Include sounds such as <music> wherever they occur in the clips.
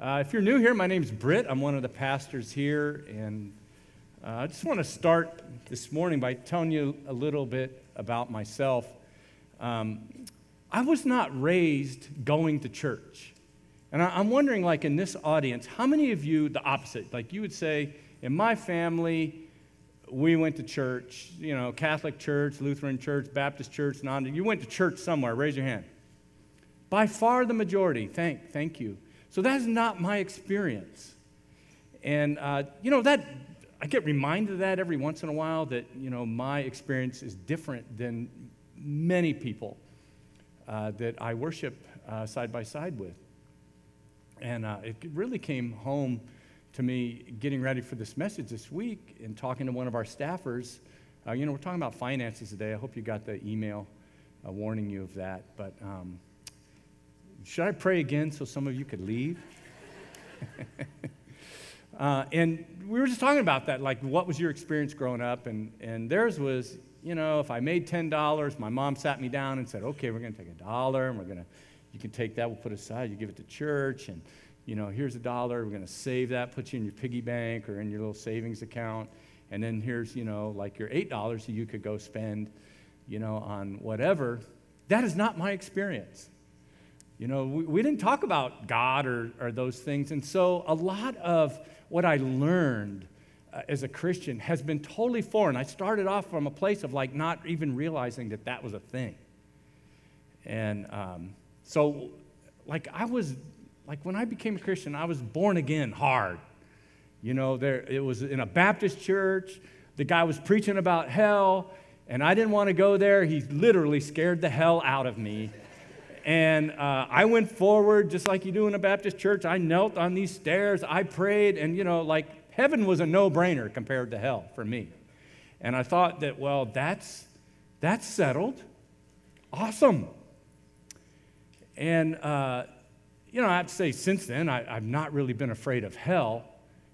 Uh, if you're new here, my name's Britt. I'm one of the pastors here, and uh, I just want to start this morning by telling you a little bit about myself. Um, I was not raised going to church. And I, I'm wondering, like in this audience, how many of you, the opposite, like you would say, in my family, we went to church, you know, Catholic church, Lutheran church, Baptist church, non you went to church somewhere, raise your hand. By far the majority, thank, thank you. So that's not my experience. And, uh, you know, that, I get reminded of that every once in a while that, you know, my experience is different than many people uh, that I worship uh, side by side with. And uh, it really came home to me getting ready for this message this week and talking to one of our staffers. Uh, you know, we're talking about finances today. I hope you got the email uh, warning you of that. But um, should I pray again so some of you could leave? <laughs> uh, and we were just talking about that, like what was your experience growing up? And, and theirs was, you know, if I made $10, my mom sat me down and said, okay, we're going to take a dollar and we're going to, you can take that, we'll put it aside, you give it to church. And you know, here's a dollar, we're going to save that, put you in your piggy bank or in your little savings account. And then here's, you know, like your $8 that you could go spend, you know, on whatever. That is not my experience. You know, we, we didn't talk about God or, or those things. And so a lot of what I learned uh, as a Christian has been totally foreign. I started off from a place of like not even realizing that that was a thing. And um, so, like, I was like when I became a Christian, I was born again hard. You know, there it was in a Baptist church. The guy was preaching about hell, and I didn't want to go there. He literally scared the hell out of me. And uh, I went forward just like you do in a Baptist church. I knelt on these stairs. I prayed, and you know, like heaven was a no-brainer compared to hell for me. And I thought that, well, that's that's settled. Awesome. And uh, you know, I have to say, since then, I, have not really been afraid of hell.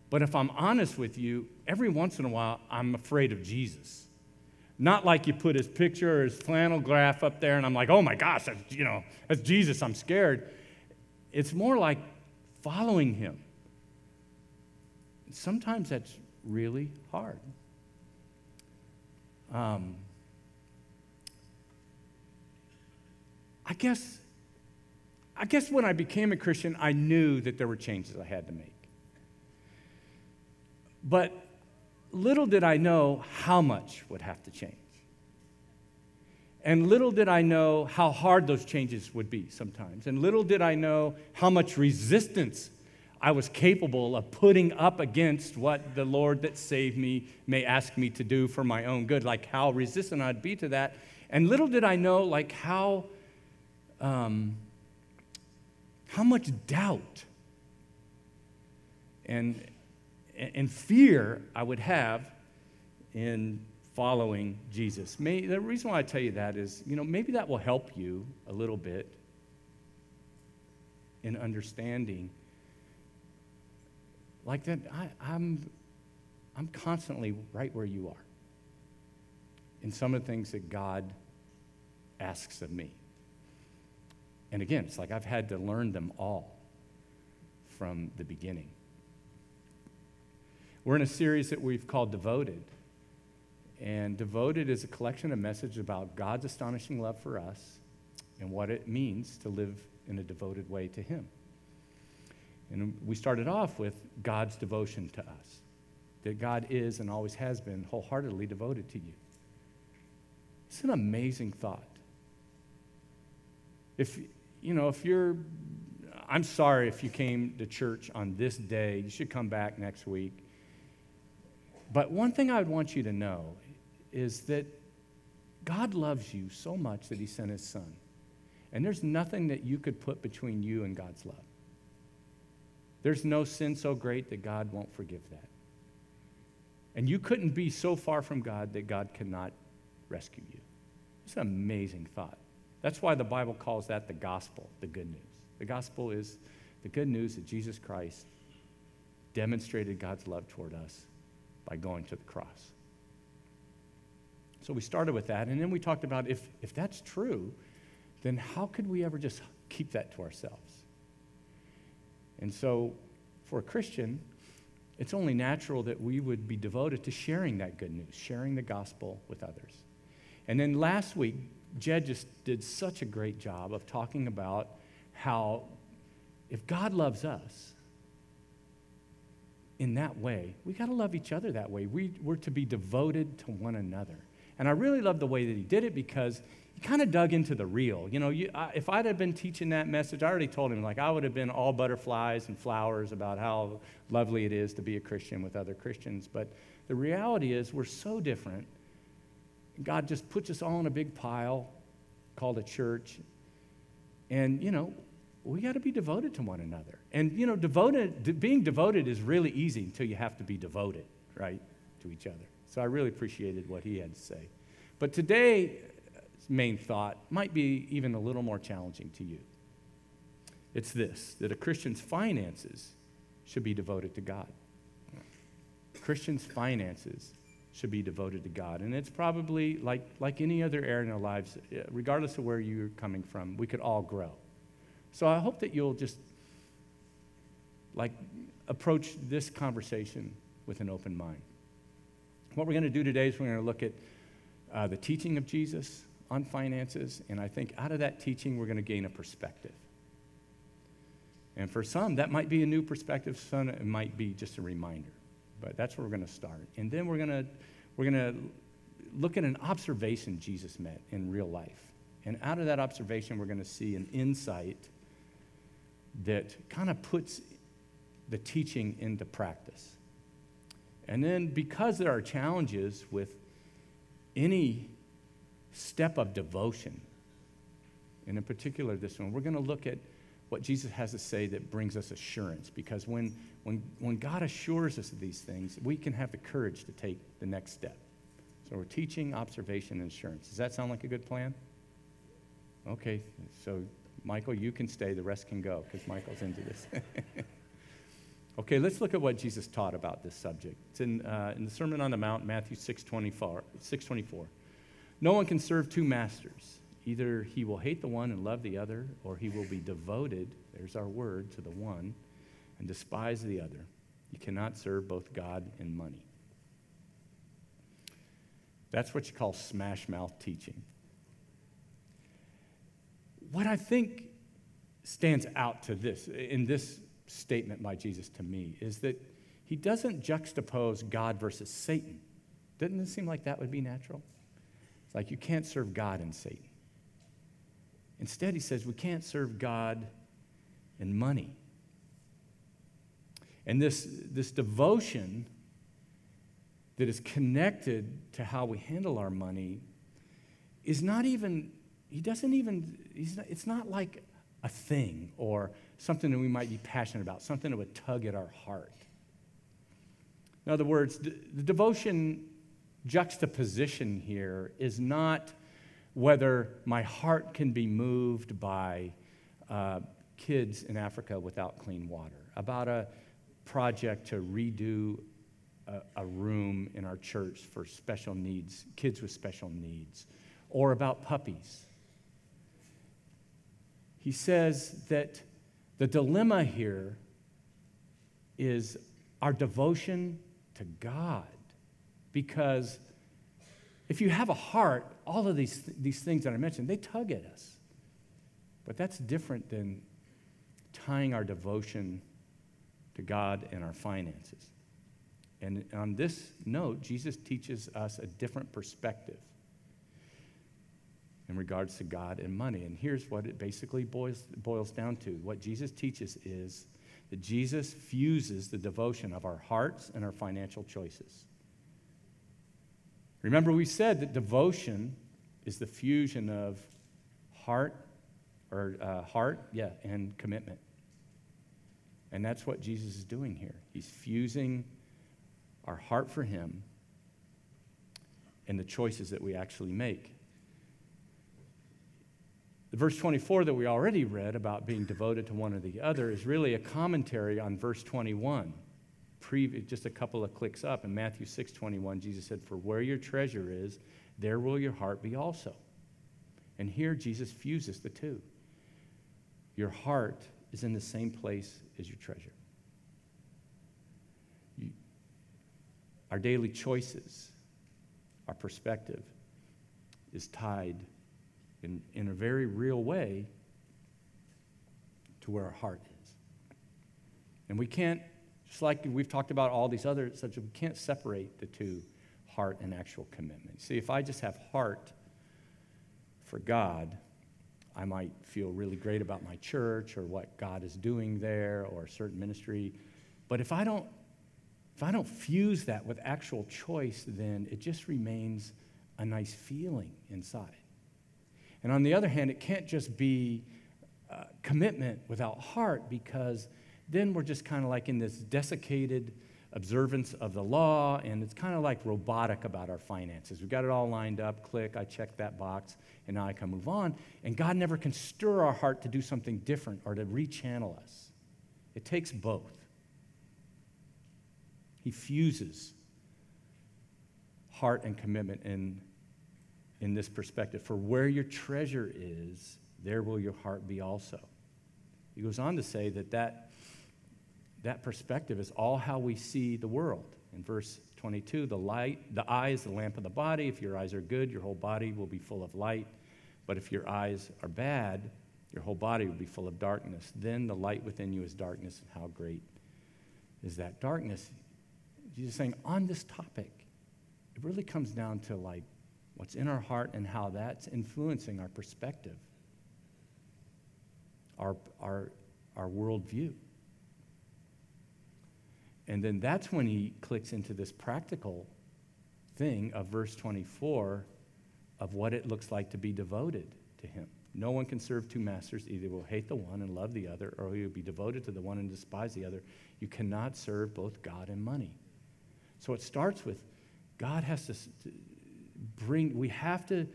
But if I'm honest with you, every once in a while, I'm afraid of Jesus. Not like you put his picture or his flannel graph up there, and I'm like, oh my gosh, that's, you know, that's Jesus, I'm scared. It's more like following him. Sometimes that's really hard. Um, I guess I guess when I became a Christian, I knew that there were changes I had to make. But little did I know how much would have to change. And little did I know how hard those changes would be sometimes. And little did I know how much resistance I was capable of putting up against what the Lord that saved me may ask me to do for my own good, like how resistant I'd be to that. And little did I know, like, how. Um, how much doubt and, and fear I would have in following Jesus. May, the reason why I tell you that is, you know, maybe that will help you a little bit in understanding. Like that, I, I'm, I'm constantly right where you are in some of the things that God asks of me. And again, it's like I've had to learn them all from the beginning. We're in a series that we've called Devoted. And Devoted is a collection of messages about God's astonishing love for us and what it means to live in a devoted way to Him. And we started off with God's devotion to us, that God is and always has been wholeheartedly devoted to you. It's an amazing thought. If, you know, if you're, I'm sorry if you came to church on this day. You should come back next week. But one thing I would want you to know is that God loves you so much that he sent his son. And there's nothing that you could put between you and God's love. There's no sin so great that God won't forgive that. And you couldn't be so far from God that God cannot rescue you. It's an amazing thought. That's why the Bible calls that the gospel, the good news. The gospel is the good news that Jesus Christ demonstrated God's love toward us by going to the cross. So we started with that, and then we talked about if, if that's true, then how could we ever just keep that to ourselves? And so, for a Christian, it's only natural that we would be devoted to sharing that good news, sharing the gospel with others. And then last week, Jed just did such a great job of talking about how if God loves us in that way, we got to love each other that way. We, we're to be devoted to one another. And I really love the way that he did it because he kind of dug into the real. You know, you, I, if I'd have been teaching that message, I already told him, like, I would have been all butterflies and flowers about how lovely it is to be a Christian with other Christians. But the reality is, we're so different. God just puts us all in a big pile called a church. And, you know, we got to be devoted to one another. And, you know, devoted, being devoted is really easy until you have to be devoted, right, to each other. So I really appreciated what he had to say. But today's uh, main thought might be even a little more challenging to you. It's this that a Christian's finances should be devoted to God. Christians' finances should be devoted to God. And it's probably like, like any other area in our lives, uh, regardless of where you're coming from, we could all grow. So I hope that you'll just like approach this conversation with an open mind. What we're going to do today is we're going to look at uh, the teaching of Jesus on finances, and I think out of that teaching, we're going to gain a perspective. And for some, that might be a new perspective. Some, it might be just a reminder. But that's where we're going to start. And then we're going to we're going to look at an observation Jesus met in real life. And out of that observation, we're going to see an insight that kind of puts the teaching into practice. And then, because there are challenges with any step of devotion, and in particular this one, we're going to look at what Jesus has to say that brings us assurance. Because when, when, when God assures us of these things, we can have the courage to take the next step. So we're teaching, observation, and assurance. Does that sound like a good plan? Okay, so Michael, you can stay, the rest can go because Michael's into this. <laughs> okay, let's look at what Jesus taught about this subject. It's in, uh, in the Sermon on the Mount, Matthew 6 24, 6 24. No one can serve two masters. Either he will hate the one and love the other, or he will be devoted, there's our word, to the one and despise the other. You cannot serve both God and money. That's what you call smash mouth teaching what I think stands out to this, in this statement by Jesus to me, is that he doesn't juxtapose God versus Satan. Doesn't it seem like that would be natural? It's like you can't serve God and Satan. Instead, he says we can't serve God and money. And this, this devotion that is connected to how we handle our money is not even he doesn't even, not, it's not like a thing or something that we might be passionate about, something that would tug at our heart. In other words, the, the devotion juxtaposition here is not whether my heart can be moved by uh, kids in Africa without clean water, about a project to redo a, a, room in our church for special needs, kids with special needs, or about puppies he says that the dilemma here is our devotion to God. Because if you have a heart, all of these, these things that I mentioned, they tug at us. But that's different than tying our devotion to God and our finances. And on this note, Jesus teaches us a different perspective in regards to God and money. And here's what it basically boils, boils down to what Jesus teaches is that Jesus fuses the devotion of our hearts and our financial choices. Remember, we said that devotion is the fusion of heart or uh, heart, yeah, and commitment. And that's what Jesus is doing here. He's fusing our heart for Him and the choices that we actually make. The verse 24 that we already read about being devoted to one or the other is really a commentary on verse 21. Pre- just a couple of clicks up in Matthew 6 21, Jesus said, For where your treasure is, there will your heart be also. And here Jesus fuses the two. Your heart is in the same place as your treasure. You, our daily choices, our perspective is tied in, in a very real way to where our heart is. And we can't, just like we've talked about all these other such, we can't separate the two, heart and actual commitment. See, if I just have heart for God, I might feel really great about my church or what God is doing there or a certain ministry. But if I don't if I don't fuse that with actual choice, then it just remains a nice feeling inside. And on the other hand, it can't just be uh, commitment without heart because then we're just kind of like in this desiccated observance of the law, and it's kind of like robotic about our finances. We've got it all lined up, click, I check that box, and now I can move on. And God never can stir our heart to do something different or to rechannel us. It takes both. He fuses heart and commitment in, in this perspective. For where your treasure is, there will your heart be also. He goes on to say that that that perspective is all how we see the world. In verse 22, the light, the eye is the lamp of the body. If your eyes are good, your whole body will be full of light. But if your eyes are bad, your whole body will be full of darkness. Then the light within you is darkness, and how great is that darkness? Jesus is saying on this topic, it really comes down to like what's in our heart and how that's influencing our perspective, our, our, our worldview. And then that's when he clicks into this practical thing of verse 24 of what it looks like to be devoted to him. No one can serve two masters. Either will hate the one and love the other, or he will be devoted to the one and despise the other. You cannot serve both God and money. So it starts with God has to bring, we have to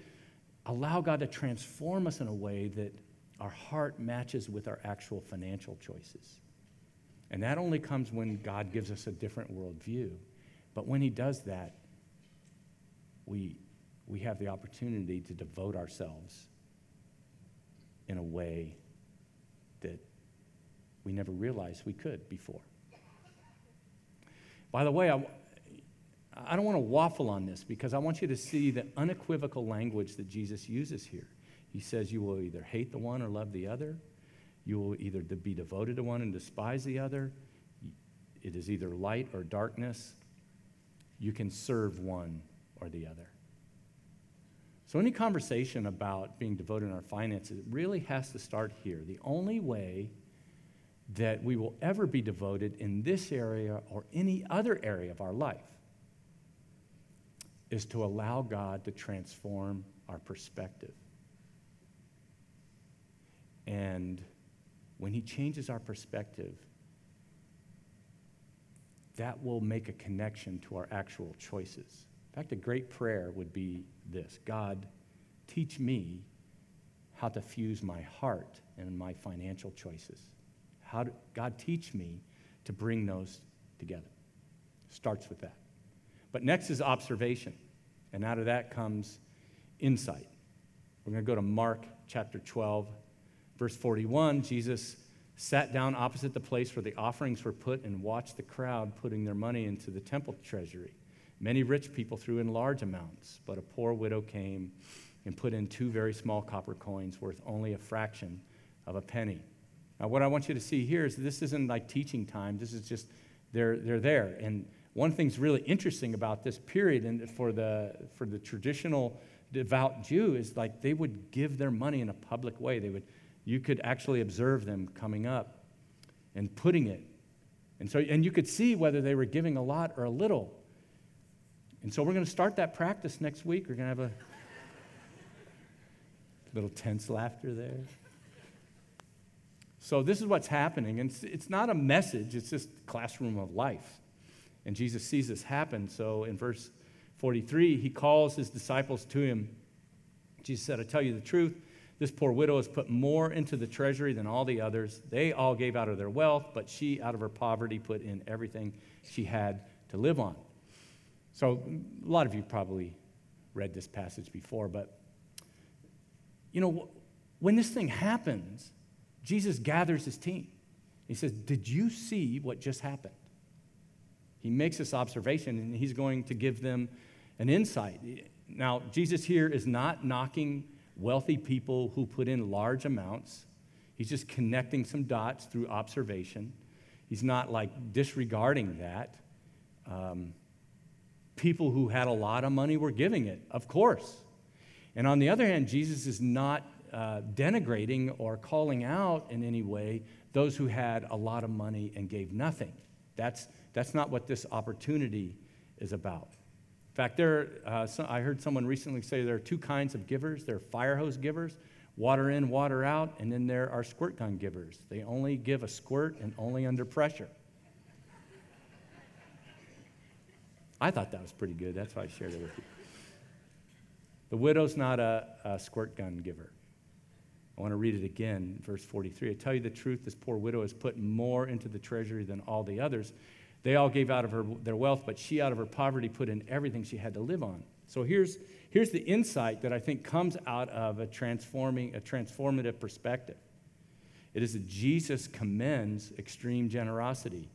allow God to transform us in a way that our heart matches with our actual financial choices. And that only comes when God gives us a different worldview. But when He does that, we, we have the opportunity to devote ourselves in a way that we never realized we could before. By the way, I, I don't want to waffle on this because I want you to see the unequivocal language that Jesus uses here. He says, You will either hate the one or love the other. You will either be devoted to one and despise the other. It is either light or darkness. You can serve one or the other. So, any conversation about being devoted in our finances really has to start here. The only way that we will ever be devoted in this area or any other area of our life is to allow God to transform our perspective. And when He changes our perspective, that will make a connection to our actual choices. In fact, a great prayer would be this God, teach me how to fuse my heart and my financial choices. How do, God, teach me to bring those together. Starts with that. But next is observation. And out of that comes insight. We're going to go to Mark chapter 12, Verse 41 Jesus sat down opposite the place where the offerings were put and watched the crowd putting their money into the temple treasury. Many rich people threw in large amounts, but a poor widow came and put in two very small copper coins worth only a fraction of a penny. Now, what I want you to see here is this isn't like teaching time. This is just, they're, they're there. And one thing's really interesting about this period and for the, for the traditional devout Jew is like they would give their money in a public way. They would you could actually observe them coming up and putting it. And so and you could see whether they were giving a lot or a little. And so we're going to start that practice next week. We're going to have a <laughs> little tense laughter there. So this is what's happening. And it's, it's not a message, it's just classroom of life. And Jesus sees this happen. So in verse 43, he calls his disciples to him. Jesus said, I tell you the truth. This poor widow has put more into the treasury than all the others. They all gave out of their wealth, but she, out of her poverty, put in everything she had to live on. So, a lot of you probably read this passage before, but you know, when this thing happens, Jesus gathers his team. He says, Did you see what just happened? He makes this observation and he's going to give them an insight. Now, Jesus here is not knocking wealthy people who put in large amounts, he's just connecting some dots through observation. He's not like disregarding that. Um, people who had a lot of money were giving it, of course. And on the other hand, Jesus is not uh, denigrating or calling out in any way those who had a lot of money and gave nothing. That's, that's not what this opportunity is about. In fact, there, uh, some, I heard someone recently say there are two kinds of givers there are fire hose givers, water in, water out, and then there are squirt gun givers. They only give a squirt and only under pressure. I thought that was pretty good. That's why I shared it with you. The widow's not a, a squirt gun giver. I want to read it again, verse 43. I tell you the truth, this poor widow has put more into the treasury than all the others. They all gave out of her, their wealth, but she, out of her poverty, put in everything she had to live on. So here's, here's the insight that I think comes out of a transforming, a transformative perspective. It is that Jesus commends extreme generosity.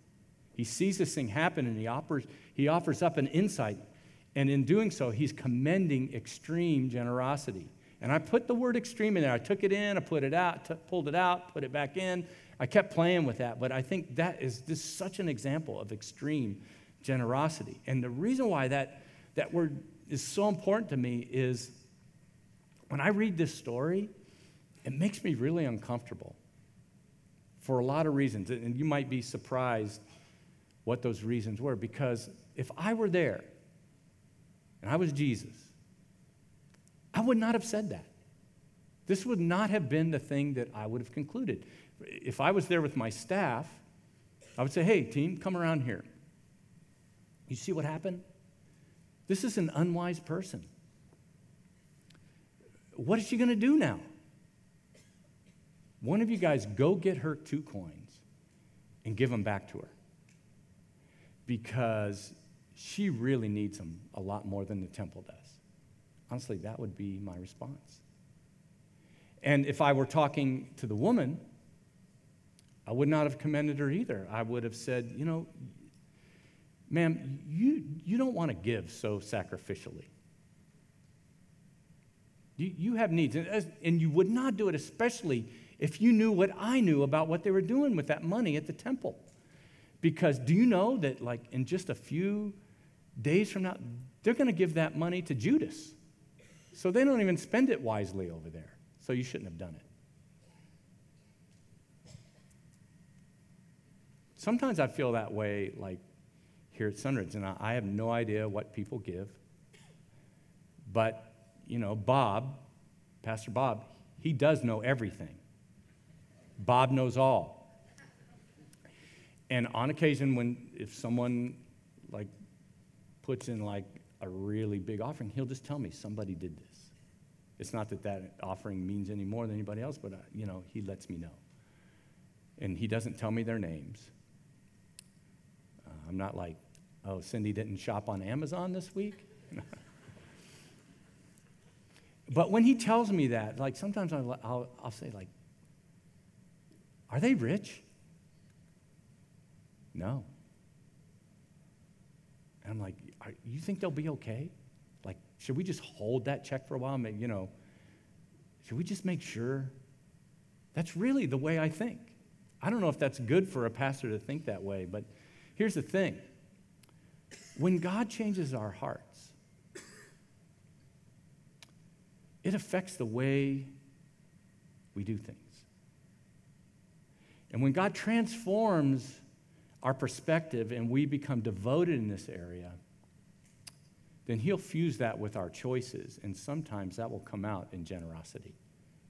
He sees this thing happen and he offers, he offers up an insight. And in doing so, he's commending extreme generosity. And I put the word extreme in there. I took it in, I put it out, t- pulled it out, put it back in. I kept playing with that, but I think that is just such an example of extreme generosity. And the reason why that, that word is so important to me is when I read this story, it makes me really uncomfortable for a lot of reasons. And you might be surprised what those reasons were because if I were there and I was Jesus, I would not have said that. This would not have been the thing that I would have concluded. If I was there with my staff, I would say, hey, team, come around here. You see what happened? This is an unwise person. What is she going to do now? One of you guys go get her two coins and give them back to her because she really needs them a lot more than the temple does. Honestly, that would be my response. And if I were talking to the woman, I would not have commended her either. I would have said, you know, ma'am, you, you don't want to give so sacrificially. You, you have needs, and, and you would not do it, especially if you knew what I knew about what they were doing with that money at the temple. Because do you know that, like, in just a few days from now, they're going to give that money to Judas? So they don't even spend it wisely over there. So you shouldn't have done it. Sometimes I feel that way, like here at Sunridge, and I have no idea what people give. But, you know, Bob, Pastor Bob, he does know everything. Bob knows all. And on occasion, when if someone like puts in like a really big offering, he'll just tell me somebody did this. It's not that that offering means any more than anybody else, but, uh, you know, he lets me know. And he doesn't tell me their names. I'm not like, oh, Cindy didn't shop on Amazon this week. <laughs> but when he tells me that, like sometimes I'll, I'll, I'll say, like, are they rich? No. And I'm like, you think they'll be okay? Like, should we just hold that check for a while? Maybe, you know, should we just make sure? That's really the way I think. I don't know if that's good for a pastor to think that way, but here's the thing when God changes our hearts, it affects the way we do things. And when God transforms our perspective and we become devoted in this area, then He'll fuse that with our choices, and sometimes that will come out in generosity,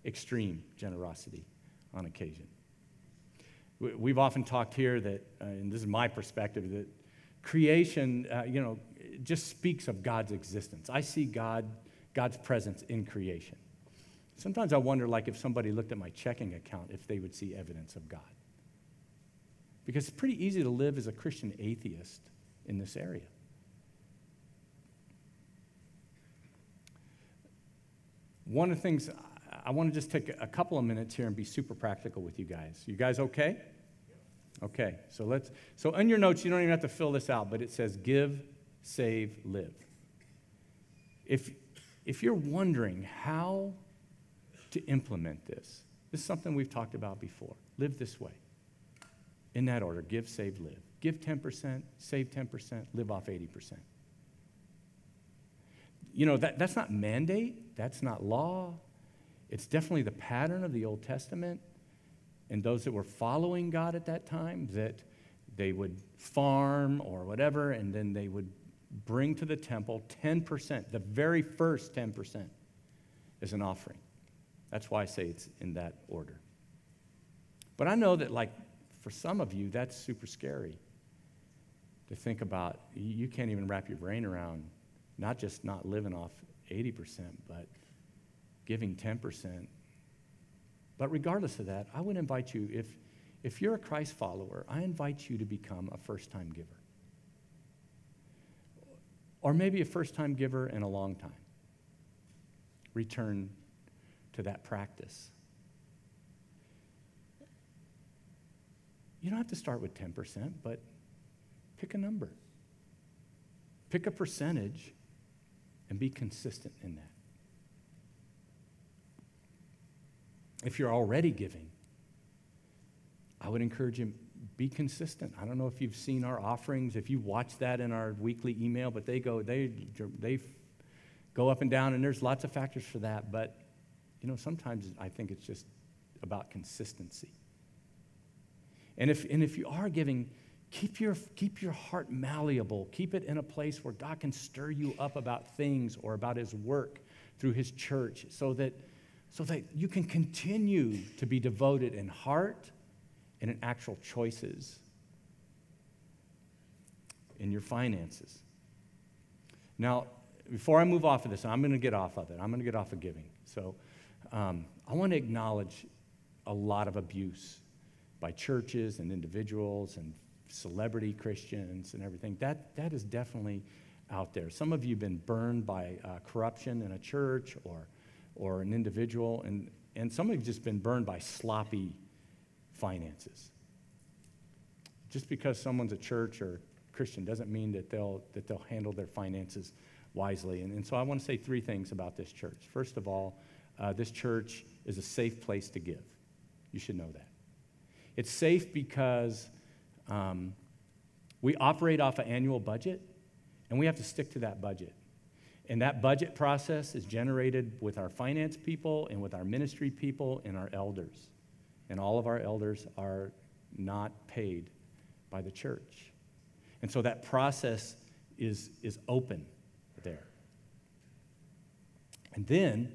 extreme generosity on occasion. We've often talked here that, uh, and this is my perspective, that creation, uh, you know, just speaks of God's existence. I see God, God's presence in creation. Sometimes I wonder, like, if somebody looked at my checking account, if they would see evidence of God. Because it's pretty easy to live as a Christian atheist in this area. One of the things I want to just take a couple of minutes here and be super practical with you guys. You guys okay? Okay, so let's, so in your notes, you don't even have to fill this out, but it says give, save, live. If, if you're wondering how to implement this, this is something we've talked about before. Live this way. In that order give, save, live. Give 10%, save 10%, live off 80%. You know, that, that's not mandate, that's not law. It's definitely the pattern of the Old Testament and those that were following God at that time that they would farm or whatever, and then they would bring to the temple 10%, the very first 10% as an offering. That's why I say it's in that order. But I know that, like, for some of you, that's super scary to think about. You can't even wrap your brain around not just not living off 80%, but giving 10%. But regardless of that, I would invite you, if, if you're a Christ follower, I invite you to become a first time giver. Or maybe a first time giver in a long time. Return to that practice. You don't have to start with 10%, but pick a number. Pick a percentage and be consistent in that. If you're already giving, I would encourage you be consistent. I don't know if you've seen our offerings, if you watch that in our weekly email, but they go they they go up and down and there's lots of factors for that, but you know, sometimes I think it's just about consistency. And if and if you are giving keep your, keep your heart malleable. Keep it in a place where God can stir you up about things or about His work through His church so that, so that you can continue to be devoted in heart and in actual choices in your finances. Now, before I move off of this, I'm going to get off of it. I'm going to get off of giving. So um, I want to acknowledge a lot of abuse by churches and individuals and celebrity Christians and everything. That, that is definitely out there. Some of you have been burned by uh, corruption in a church or, or an individual, and, and some have just been burned by sloppy finances. Just because someone's a church or Christian doesn't mean that they'll, that they'll handle their finances wisely. And, and so I want to say three things about this church. First of all, uh, this church is a safe place to give. You should know that. It's safe because um, we operate off an annual budget, and we have to stick to that budget. And that budget process is generated with our finance people and with our ministry people and our elders. And all of our elders are not paid by the church. And so that process is, is open there. And then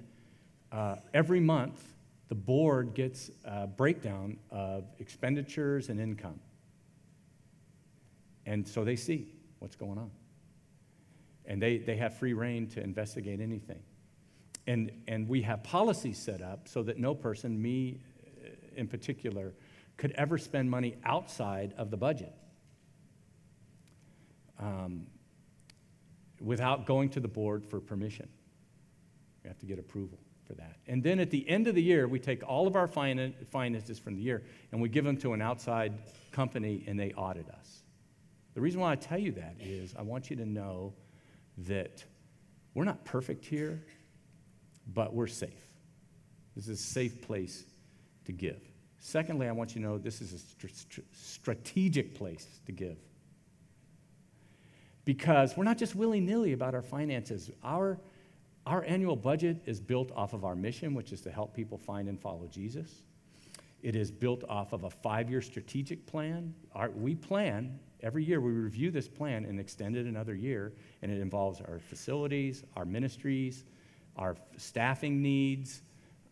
uh, every month, the board gets a breakdown of expenditures and income. And so they see what's going on. And they, they have free rein to investigate anything. And, and we have policies set up so that no person, me uh, in particular, could ever spend money outside of the budget um, without going to the board for permission. We have to get approval for that. And then at the end of the year, we take all of our finances from the year and we give them to an outside company and they audit us. The reason why I tell you that is I want you to know that we're not perfect here, but we're safe. This is a safe place to give. Secondly, I want you to know this is a st- strategic place to give. Because we're not just willy nilly about our finances. Our, our annual budget is built off of our mission, which is to help people find and follow Jesus. It is built off of a five year strategic plan. Our, we plan Every year we review this plan and extend it another year, and it involves our facilities, our ministries, our staffing needs,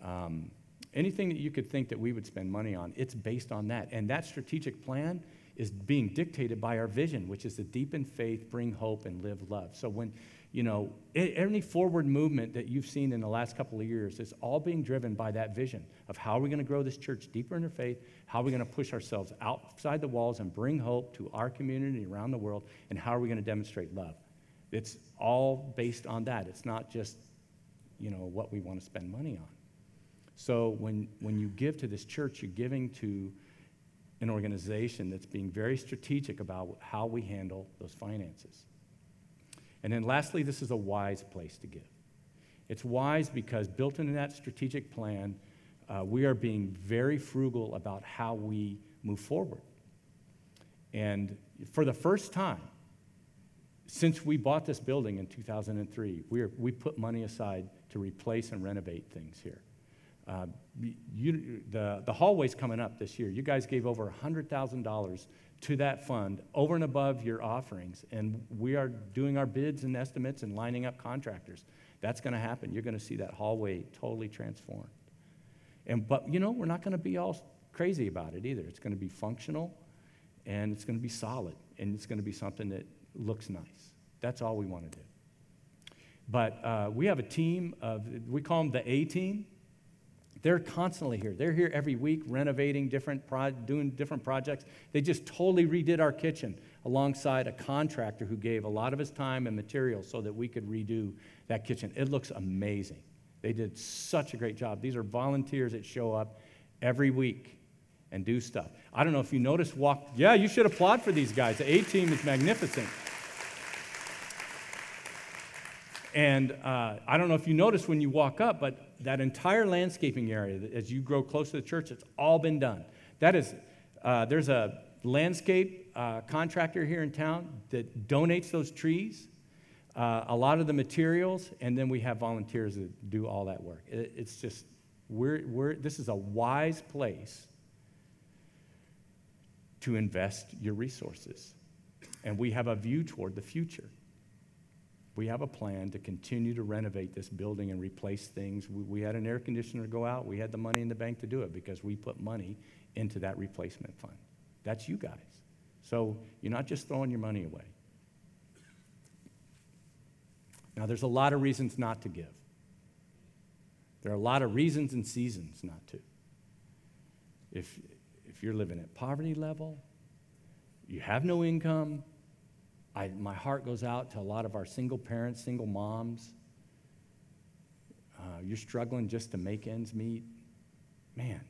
um, anything that you could think that we would spend money on. It's based on that. And that strategic plan is being dictated by our vision, which is to deepen faith, bring hope, and live love. So when you know, any forward movement that you've seen in the last couple of years is all being driven by that vision of how are we going to grow this church deeper in our faith, how are we going to push ourselves outside the walls and bring hope to our community around the world, and how are we going to demonstrate love. It's all based on that. It's not just, you know, what we want to spend money on. So when, when you give to this church, you're giving to an organization that's being very strategic about how we handle those finances. And then lastly, this is a wise place to give. It's wise because built into that strategic plan, uh, we are being very frugal about how we move forward. And for the first time, since we bought this building in 2003, we, are, we put money aside to replace and renovate things here. Uh, you, the, the hallway's coming up this year. You guys gave over $100,000 to that fund over and above your offerings, and we are doing our bids and estimates and lining up contractors. That's going to happen. You're going to see that hallway totally transformed. And, but, you know, we're not going to be all crazy about it either. It's going to be functional, and it's going to be solid, and it's going to be something that looks nice. That's all we want to do. But uh, we have a team of, we call them the A team. They're constantly here. They're here every week renovating different, pro- doing different projects. They just totally redid our kitchen alongside a contractor who gave a lot of his time and materials so that we could redo that kitchen. It looks amazing. They did such a great job. These are volunteers that show up every week and do stuff. I don't know if you noticed walk yeah, you should applaud for these guys. The A team is magnificent. And uh, I don't know if you noticed when you walk up, but that entire landscaping area, as you grow close to the church, it's all been done. That is, uh, there's a landscape uh, contractor here in town that donates those trees, uh, a lot of the materials, and then we have volunteers that do all that work. It, it's just, we're, we're, this is a wise place to invest your resources. And we have a view toward the future. We have a plan to continue to renovate this building and replace things. We, we, had an air conditioner go out. We had the money in the bank to do it because we put money into that replacement fund. That's you guys. So you're not just throwing your money away. Now, there's a lot of reasons not to give. There are a lot of reasons and seasons not to. If, if you're living at poverty level, you have no income, I, my heart goes out to a lot of our single parents, single moms. Uh, you're struggling just to make ends meet. Man,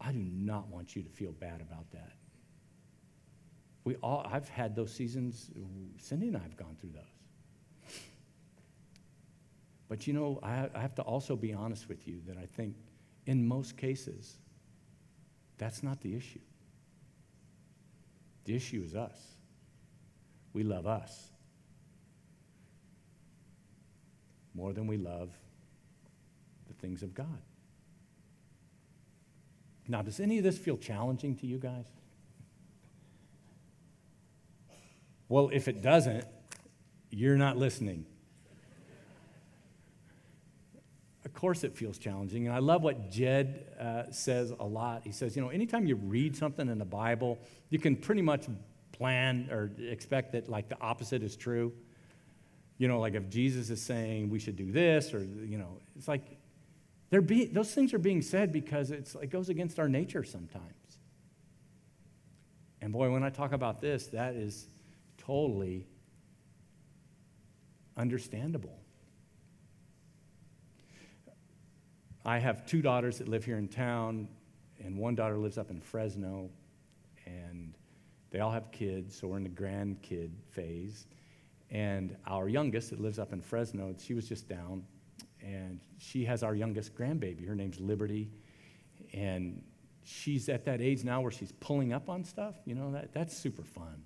I do not want you to feel bad about that. We all, I've had those seasons, Cindy and I have gone through those. But you know, I, I have to also be honest with you that I think in most cases, that's not the issue. The issue is us we love us more than we love the things of God. Now, does any of this feel challenging to you guys? Well, if it doesn't, you're not listening. Of course, it feels challenging. And I love what Jed uh, says a lot. He says, you know, anytime you read something in the Bible, you can pretty much plan or expect that like the opposite is true. You know, like if Jesus is saying we should do this, or you know, it's like they're be, those things are being said because it's, it goes against our nature sometimes. And boy, when I talk about this, that is totally understandable. I have two daughters that live here in town, and one daughter lives up in Fresno. And they all have kids, so we're in the grandkid phase. And our youngest, that lives up in Fresno, she was just down, and she has our youngest grandbaby. Her name's Liberty. And she's at that age now where she's pulling up on stuff. You know, that, that's super fun.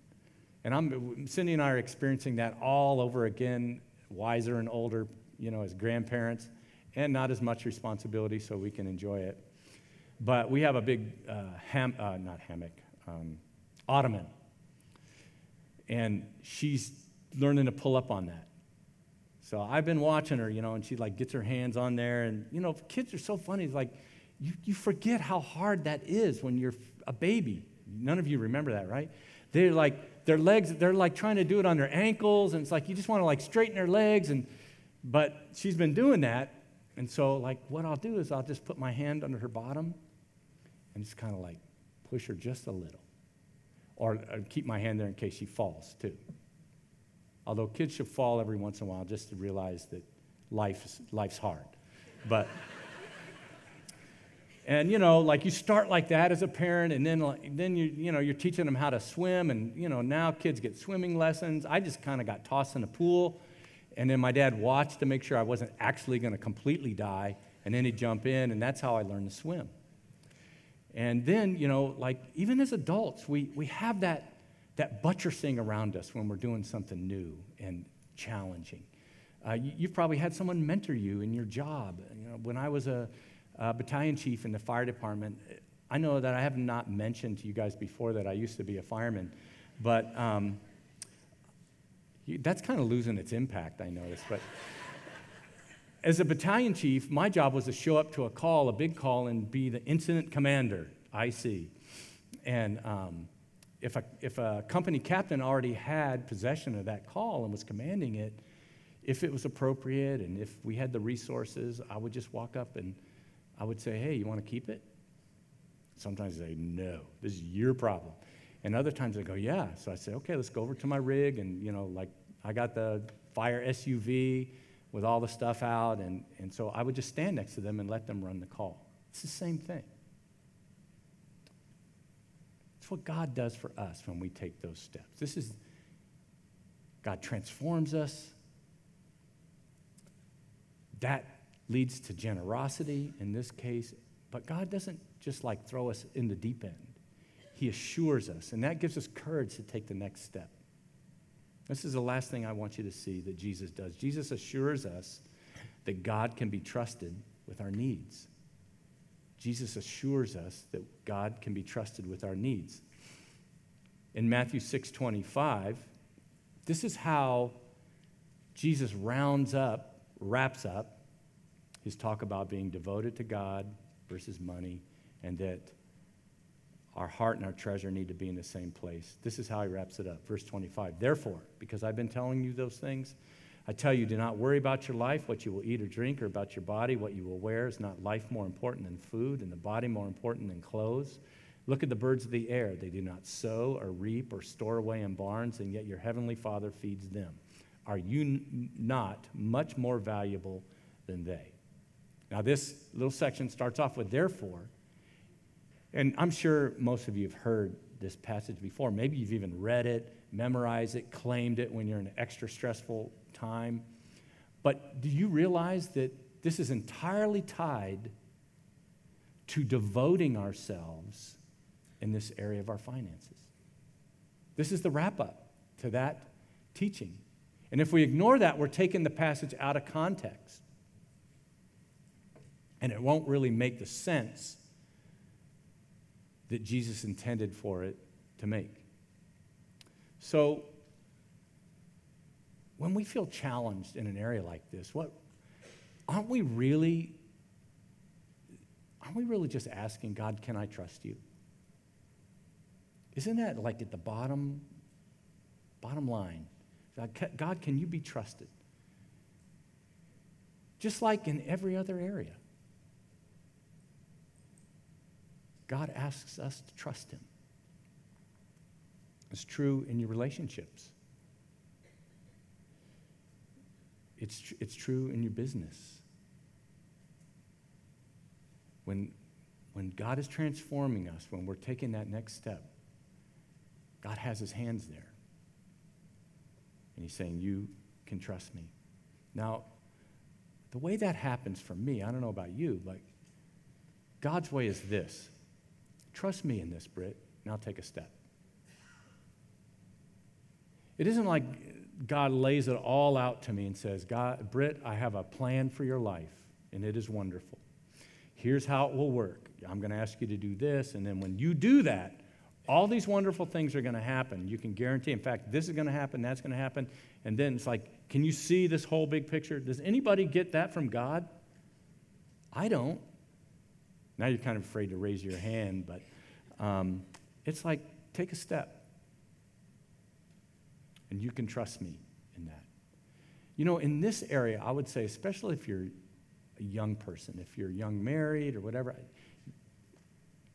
And I'm, Cindy and I are experiencing that all over again, wiser and older, you know, as grandparents, and not as much responsibility so we can enjoy it. But we have a big uh, ham, uh, not hammock, um, ottoman. And she's learning to pull up on that. So I've been watching her, you know, and she like gets her hands on there. And, you know, kids are so funny. It's like, you, you forget how hard that is when you're a baby. None of you remember that, right? They're like, their legs, they're like trying to do it on their ankles. And it's like, you just want to like straighten their legs. And, but she's been doing that. And so, like, what I'll do is I'll just put my hand under her bottom and just kind of like push her just a little or uh, keep my hand there in case she falls, too. Although kids should fall every once in a while just to realize that life is, life's hard. But, <laughs> And you know, like you start like that as a parent, and then like, then you you know you're teaching them how to swim, and you know now kids get swimming lessons. I just kind of got tossed in a pool, and then my dad watched to make sure I wasn't actually going to completely die, and then he'd jump in, and that's how I learned to swim. And then you know, like even as adults, we we have that that buttressing around us when we're doing something new and challenging. Uh, you, have probably had someone mentor you in your job. You know, when I was a uh, battalion chief in the fire department. I know that I have not mentioned to you guys before that I used to be a fireman, but um, that's kind of losing its impact, I noticed. But as a battalion chief, my job was to show up to a call, a big call, and be the incident commander, IC. And um, if, a, if a company captain already had possession of that call and was commanding it, if it was appropriate and if we had the resources, I would just walk up and I would say, hey, you want to keep it? Sometimes they say, no, this is your problem. And other times they go, yeah. So I say, okay, let's go over to my rig. And, you know, like I got the fire SUV with all the stuff out. And, and so I would just stand next to them and let them run the call. It's the same thing. It's what God does for us when we take those steps. This is, God transforms us. That leads to generosity in this case. But God doesn't just like throw us in the deep end, He assures us, and that gives us courage to take the next step. This is the last thing I want you to see that Jesus does. Jesus assures us that God can be trusted with our needs. Jesus assures us that God can be trusted with our needs. In Matthew 6:25, this is how Jesus rounds up, wraps up his talk about being devoted to God versus money, and that our heart and our treasure need to be in the same place. This is how he wraps it up. Verse 25. Therefore, because I've been telling you those things, I tell you, do not worry about your life, what you will eat or drink, or about your body, what you will wear. Is not life more important than food, and the body more important than clothes? Look at the birds of the air. They do not sow or reap or store away in barns, and yet your heavenly Father feeds them. Are you not much more valuable than they? Now, this little section starts off with therefore. And I'm sure most of you have heard this passage before. Maybe you've even read it, memorized it, claimed it when you're in an extra stressful time. But do you realize that this is entirely tied to devoting ourselves in this area of our finances? This is the wrap up to that teaching. And if we ignore that, we're taking the passage out of context and it won't really make the sense that Jesus intended for it to make. So, when we feel challenged in an area like this, what aren't we really aren't we really just asking God, can I trust you? Isn't that like at the bottom bottom line? God, can you be trusted? Just like in every other area. God asks us to trust Him. It's true in your relationships. It's, tr- it's true in your business. When, when God is transforming us, when we're taking that next step, God has his hands there. And he's saying, You can trust me. Now, the way that happens for me, I don't know about you, but God's way is this Trust me in this, and I'll take a step. It isn't like God lays it all out to me and says, God, Britt, I have a plan for your life, and it is wonderful. Here's how it will work. I'm going to ask you to do this, and then when you do that, all these wonderful things are going to happen. You can guarantee, in fact, this is going to happen, that's going to happen. And then it's like, can you see this whole big picture? Does anybody get that from God? I don't. Now you're kind of afraid to raise your hand, but um, it's like take a step. And you can trust me in that. You know, in this area, I would say, especially if you're a young person, if you're young married or whatever,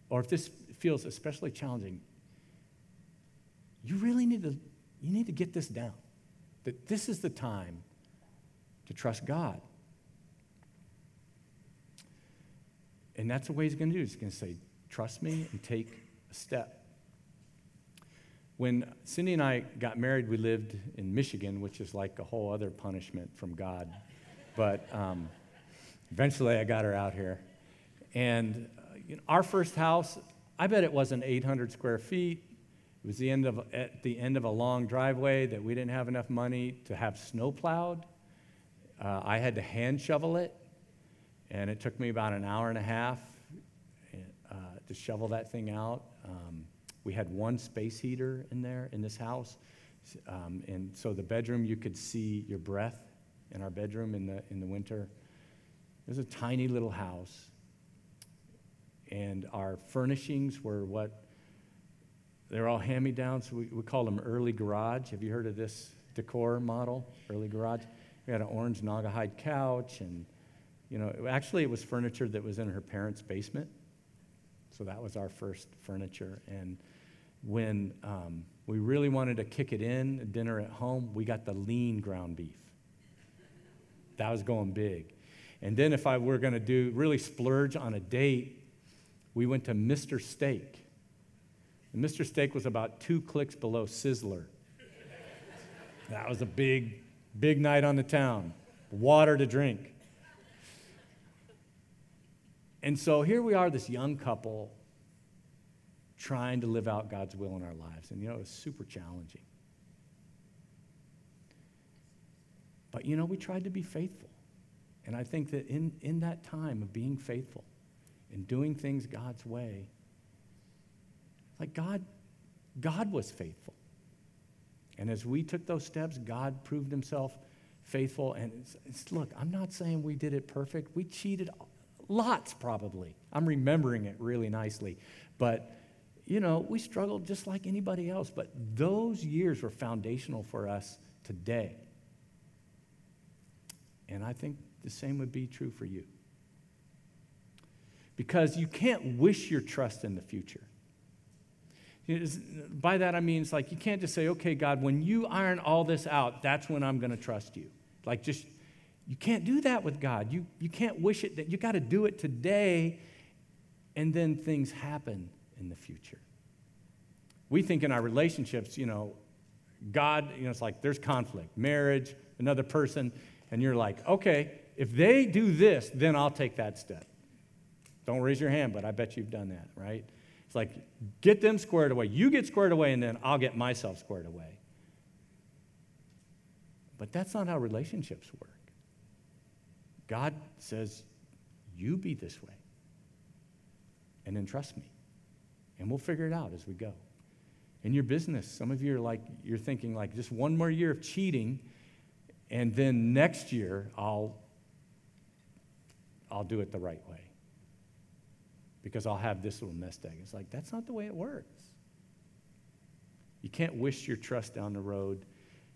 or if this feels especially challenging, you really need to, you need to get this down. That this is the time to trust God. And that's the way he's going to do. He's going to say, trust me and take a step. When Cindy and I got married, we lived in Michigan, which is like a whole other punishment from God. But um, eventually I got her out here. And uh, you know, our first house, I bet it wasn't 800 square feet. It was the end of, at the end of a long driveway that we didn't have enough money to have snow plowed. Uh, I had to hand shovel it, and it took me about an hour and a half uh, to shovel that thing out. Um, we had one space heater in there in this house, um, and so the bedroom you could see your breath in our bedroom in the in the winter. It was a tiny little house, and our furnishings were what they're all hand me downs. We, we call them early garage. Have you heard of this decor model, early garage? We had an orange Naugahyde couch, and you know, actually, it was furniture that was in her parents' basement. So that was our first furniture. And when um, we really wanted to kick it in, dinner at home, we got the lean ground beef. That was going big. And then if I were going to do really splurge on a date, we went to Mr. Steak. And Mr. Steak was about two clicks below Sizzler. That was a big, big night on the town. Water to drink. And so here we are, this young couple trying to live out God's will in our lives. And you know, it was super challenging. But you know, we tried to be faithful. And I think that in, in that time of being faithful and doing things God's way, like God, God was faithful. And as we took those steps, God proved himself faithful. And it's, it's, look, I'm not saying we did it perfect. We cheated lots, probably. I'm remembering it really nicely. But, you know, we struggled just like anybody else. But those years were foundational for us today. And I think the same would be true for you. Because you can't wish your trust in the future. By that I mean it's like you can't just say, okay, God, when you iron all this out, that's when I'm going to trust you. Like just, you can't do that with God. You, you can't wish it that you got to do it today, and then things happen in the future. We think in our relationships, you know, God, you know, it's like there's conflict, marriage, another person, and you're like, okay, if they do this, then I'll take that step. Don't raise your hand, but I bet you've done that, right? It's like, get them squared away. You get squared away, and then I'll get myself squared away. But that's not how relationships work. God says, You be this way, and then trust me. And we'll figure it out as we go. In your business, some of you are like, you're thinking, like, just one more year of cheating, and then next year I'll, I'll do it the right way because I'll have this little nest egg. It's like, that's not the way it works. You can't wish your trust down the road,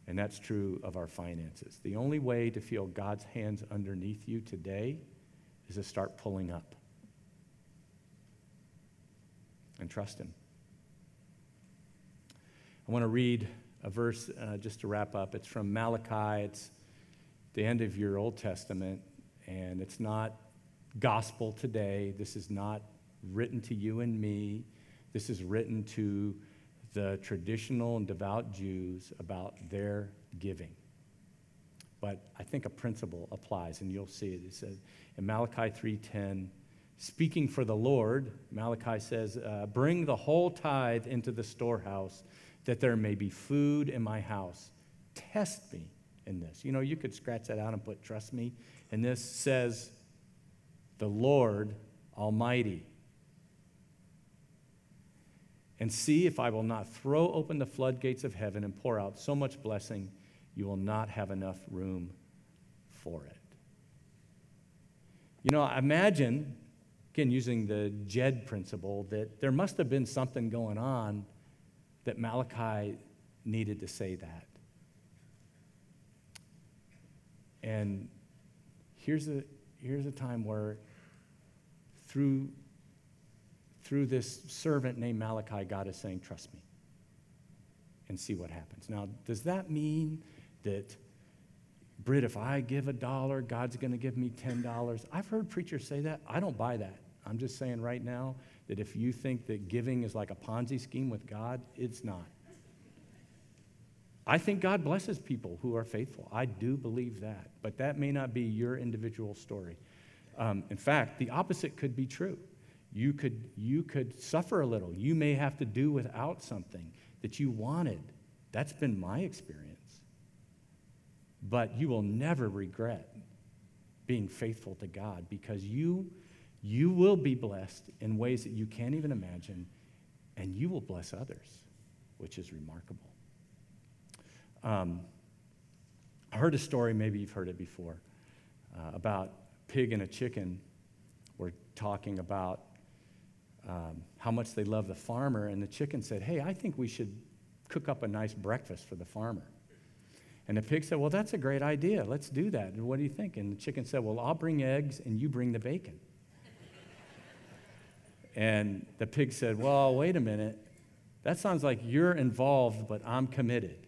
and that's true of our finances. The only way to feel God's hands underneath you today is to start pulling up and trust Him. I want to read a verse uh, just to wrap up. It's from Malachi. It's the end of your Old Testament, and it's not gospel today. This is not written to you and me. This is written to the traditional and devout Jews about their giving. But I think a principle applies, and you'll see it. It says in Malachi 3:10, speaking for the Lord, Malachi says, uh, "Bring the whole tithe into the storehouse, that there may be food in my house. Test me in this." You know, you could scratch that out and put "trust me," and this says, "The Lord Almighty." And see if I will not throw open the floodgates of heaven and pour out so much blessing, you will not have enough room for it. You know, imagine, again, using the Jed principle, that there must have been something going on that Malachi needed to say that. And here's a, here's a time where, through through this servant named Malachi, God is saying, Trust me and see what happens. Now, does that mean that, Britt, if I give a dollar, God's going to give me $10? I've heard preachers say that. I don't buy that. I'm just saying right now that if you think that giving is like a Ponzi scheme with God, it's not. I think God blesses people who are faithful. I do believe that. But that may not be your individual story. Um, in fact, the opposite could be true. You could, you could suffer a little. You may have to do without something that you wanted. That's been my experience. But you will never regret being faithful to God because you, you will be blessed in ways that you can't even imagine, and you will bless others, which is remarkable. Um, I heard a story, maybe you've heard it before, uh, about pig and a chicken were talking about um, how much they love the farmer, and the chicken said, Hey, I think we should cook up a nice breakfast for the farmer. And the pig said, Well, that's a great idea. Let's do that. And what do you think? And the chicken said, Well, I'll bring eggs and you bring the bacon. <laughs> and the pig said, Well, wait a minute. That sounds like you're involved, but I'm committed.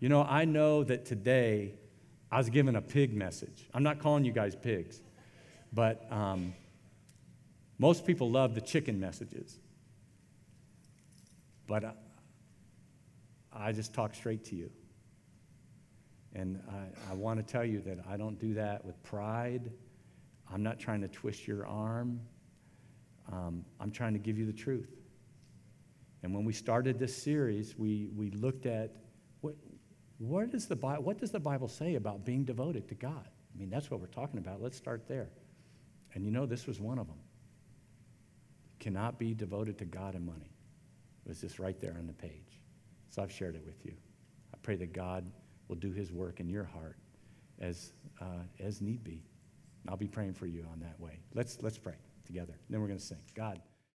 you know, I know that today I was given a pig message. I'm not calling you guys pigs, but um, most people love the chicken messages. But uh, I just talk straight to you. And I, I want to tell you that I don't do that with pride. I'm not trying to twist your arm. Um, I'm trying to give you the truth. And when we started this series, we, we looked at what, what, is the Bible, what does the Bible say about being devoted to God? I mean, that's what we're talking about. Let's start there. And you know, this was one of them. Cannot be devoted to God and money. It was just right there on the page. So I've shared it with you. I pray that God will do his work in your heart as, uh, as need be. I'll be praying for you on that way. Let's, let's pray together. Then we're going to sing. God.